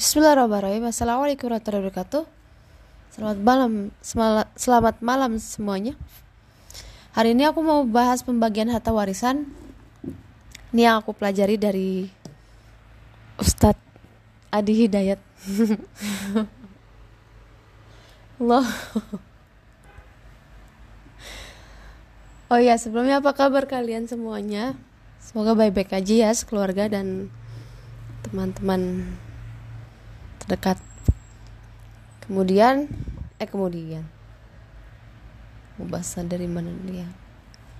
Bismillahirrahmanirrahim. Assalamualaikum warahmatullahi wabarakatuh. Selamat malam, selamat malam semuanya. Hari ini aku mau bahas pembagian harta warisan. Ini yang aku pelajari dari Ustadz Adi Hidayat. Allah. Oh iya, sebelumnya apa kabar kalian semuanya? Semoga baik-baik aja ya sekeluarga dan teman-teman terdekat. Kemudian, eh kemudian, bahasan dari mana ya?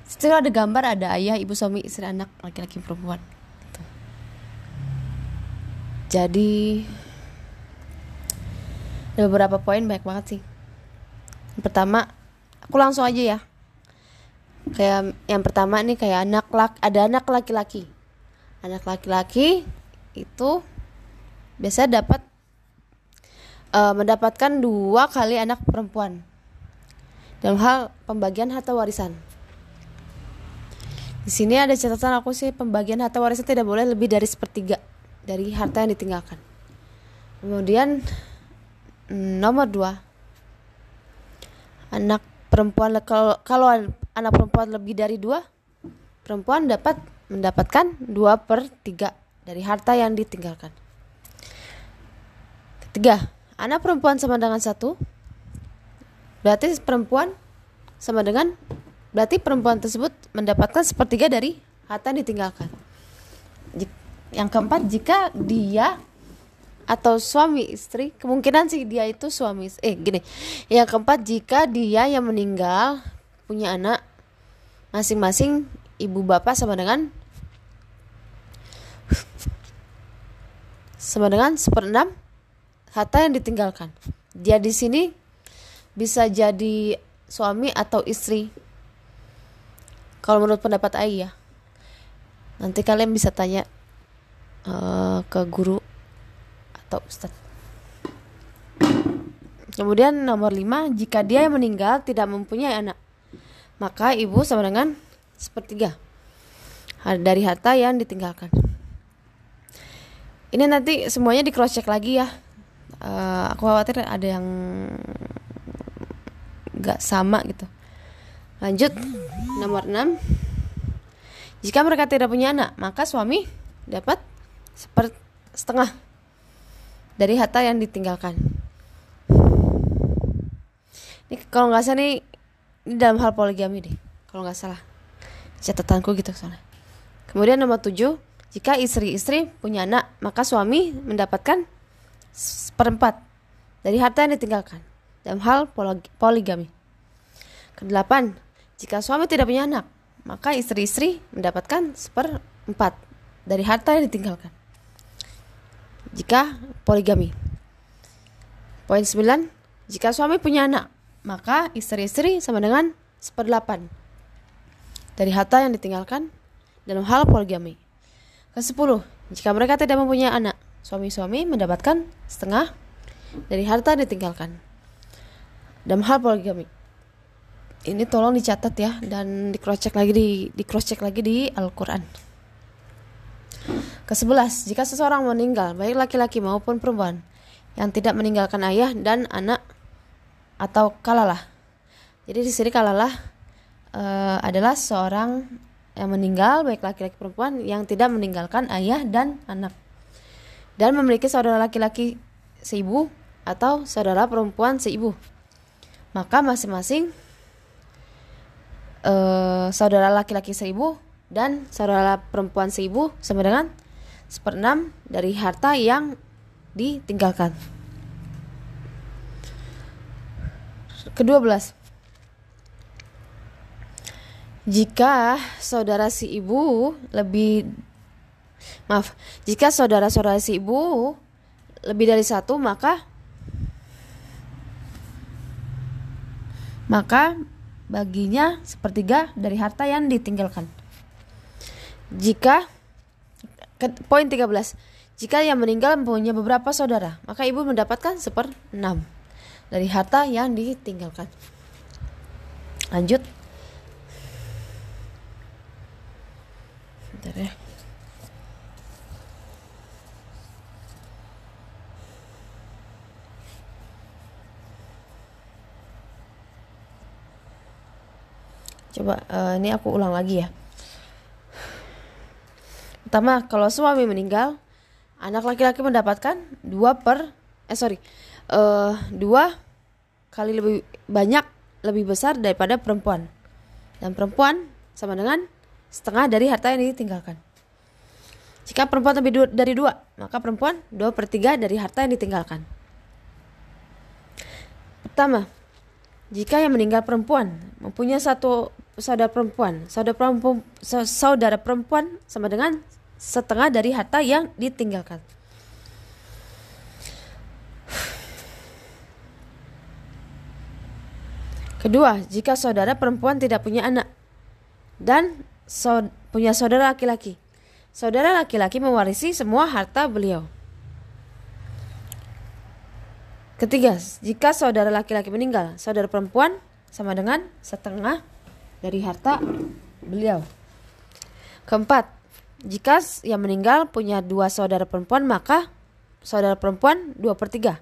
Situ ada gambar ada ayah, ibu, suami, istri, anak, laki-laki, perempuan. Gitu. Jadi ada beberapa poin banyak banget sih. Yang pertama, aku langsung aja ya. Kayak yang pertama nih kayak anak lak ada anak laki-laki. Anak laki-laki itu biasa dapat uh, mendapatkan dua kali anak perempuan dalam hal pembagian harta warisan. Di sini ada catatan aku sih pembagian harta warisan tidak boleh lebih dari sepertiga dari harta yang ditinggalkan. Kemudian nomor dua anak perempuan kalau kalau anak perempuan lebih dari dua perempuan dapat mendapatkan dua per tiga dari harta yang ditinggalkan. Ketiga, anak perempuan sama dengan satu berarti perempuan sama dengan berarti perempuan tersebut mendapatkan sepertiga dari harta yang ditinggalkan. Yang keempat, jika dia atau suami istri kemungkinan sih dia itu suami eh gini yang keempat jika dia yang meninggal punya anak masing-masing ibu bapak sama dengan sama dengan seperenam harta yang ditinggalkan dia di sini bisa jadi suami atau istri kalau menurut pendapat ayah nanti kalian bisa tanya uh, ke guru atau ustadz. Kemudian nomor 5, jika dia yang meninggal tidak mempunyai anak, maka ibu sama dengan sepertiga dari harta yang ditinggalkan. Ini nanti semuanya di cross check lagi ya. Uh, aku khawatir ada yang gak sama gitu. Lanjut nomor 6. Jika mereka tidak punya anak, maka suami dapat seper setengah dari harta yang ditinggalkan. Ini kalau nggak salah nih ini dalam hal poligami deh, kalau nggak salah catatanku gitu soalnya. Kemudian nomor tujuh, jika istri-istri punya anak, maka suami mendapatkan seperempat dari harta yang ditinggalkan dalam hal poligami. Kedelapan, jika suami tidak punya anak, maka istri-istri mendapatkan seperempat dari harta yang ditinggalkan jika poligami. Poin 9, jika suami punya anak, maka istri-istri sama dengan seperdelapan dari harta yang ditinggalkan dalam hal poligami. Ke-10, jika mereka tidak mempunyai anak, suami-suami mendapatkan setengah dari harta ditinggalkan dalam hal poligami. Ini tolong dicatat ya dan di lagi di di cross check lagi di Al-Qur'an. Kesebelas, jika seseorang meninggal, baik laki-laki maupun perempuan, yang tidak meninggalkan ayah dan anak atau kalalah. Jadi di sini kalalah uh, adalah seorang yang meninggal, baik laki-laki perempuan, yang tidak meninggalkan ayah dan anak, dan memiliki saudara laki-laki seibu atau saudara perempuan seibu. Maka masing-masing uh, saudara laki-laki seibu dan saudara perempuan seibu sama dengan seperenam dari harta yang ditinggalkan. Kedua belas. Jika saudara si ibu lebih maaf, jika saudara-saudara si ibu lebih dari satu maka maka baginya sepertiga dari harta yang ditinggalkan. Jika Poin 13. Jika yang meninggal mempunyai beberapa saudara, maka ibu mendapatkan seper 6 dari harta yang ditinggalkan. Lanjut. Bentar ya. Coba uh, ini aku ulang lagi ya. Pertama kalau suami meninggal anak laki-laki mendapatkan dua per eh sorry uh, dua kali lebih banyak lebih besar daripada perempuan. Dan perempuan sama dengan setengah dari harta yang ditinggalkan. Jika perempuan lebih dari dua maka perempuan dua per tiga dari harta yang ditinggalkan. Pertama jika yang meninggal perempuan mempunyai satu saudara perempuan saudara perempuan saudara perempuan sama dengan setengah dari harta yang ditinggalkan Kedua, jika saudara perempuan tidak punya anak dan so punya saudara laki-laki, saudara laki-laki mewarisi semua harta beliau. Ketiga, jika saudara laki-laki meninggal, saudara perempuan sama dengan setengah dari harta beliau. Keempat, jika yang meninggal punya dua saudara perempuan, maka saudara perempuan dua per tiga.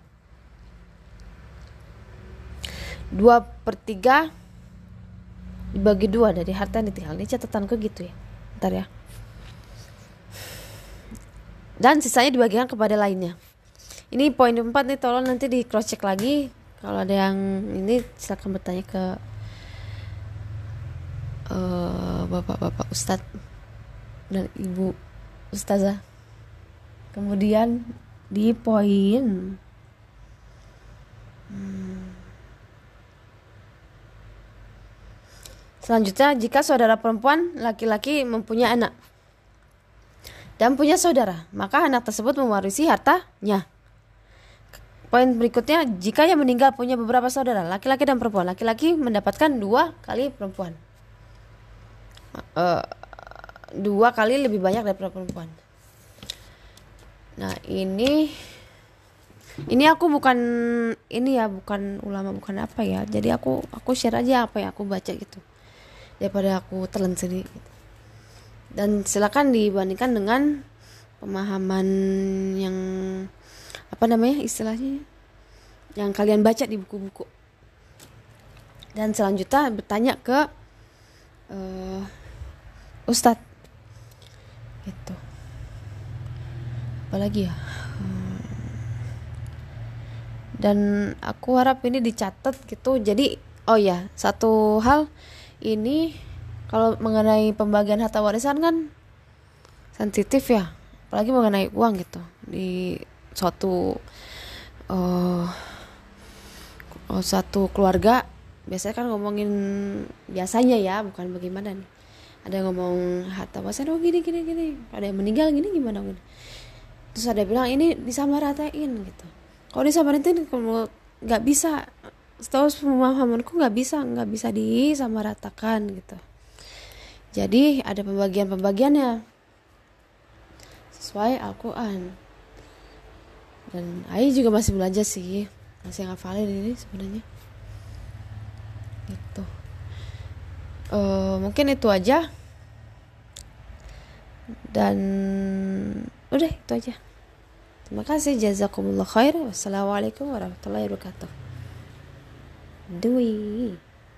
2 per 3 dibagi dua dari harta yang ditinggal. Ini catatanku gitu ya. Ntar ya. Dan sisanya dibagikan kepada lainnya. Ini poin 4 nih tolong nanti di cross check lagi. Kalau ada yang ini silakan bertanya ke uh, bapak-bapak ustadz dan ibu ustazah. Kemudian di poin hmm, Selanjutnya, jika saudara perempuan laki-laki mempunyai anak dan punya saudara, maka anak tersebut mewarisi hartanya. Poin berikutnya, jika yang meninggal punya beberapa saudara, laki-laki dan perempuan, laki-laki mendapatkan dua kali perempuan, uh, dua kali lebih banyak daripada perempuan. Nah ini, ini aku bukan ini ya, bukan ulama, bukan apa ya. Jadi aku aku share aja apa yang aku baca gitu daripada aku telan sendiri gitu. dan silakan dibandingkan dengan pemahaman yang apa namanya istilahnya yang kalian baca di buku-buku dan selanjutnya bertanya ke uh, ustadz. Gitu. Apalagi ya? Hmm. dan aku harap ini dicatat gitu. Jadi oh ya satu hal ini kalau mengenai pembagian harta warisan kan sensitif ya. Apalagi mengenai uang gitu. Di suatu uh, satu keluarga biasanya kan ngomongin biasanya ya bukan bagaimana nih. Ada yang ngomong harta warisan oh gini gini gini. Ada yang meninggal gini gimana gini. Terus ada yang bilang ini disamaratain gitu. Kalau disamaratain kalau nggak bisa setahu pemahamanku nggak bisa nggak bisa disamaratakan gitu. Jadi ada pembagian-pembagiannya. Sesuai Al-Quran. Dan Ayi juga masih belajar sih masih ngafalin ini sebenarnya gitu. Uh, mungkin itu aja. Dan udah itu aja. Terima kasih. Jazakumullah khair. Wassalamualaikum warahmatullahi wabarakatuh. 对。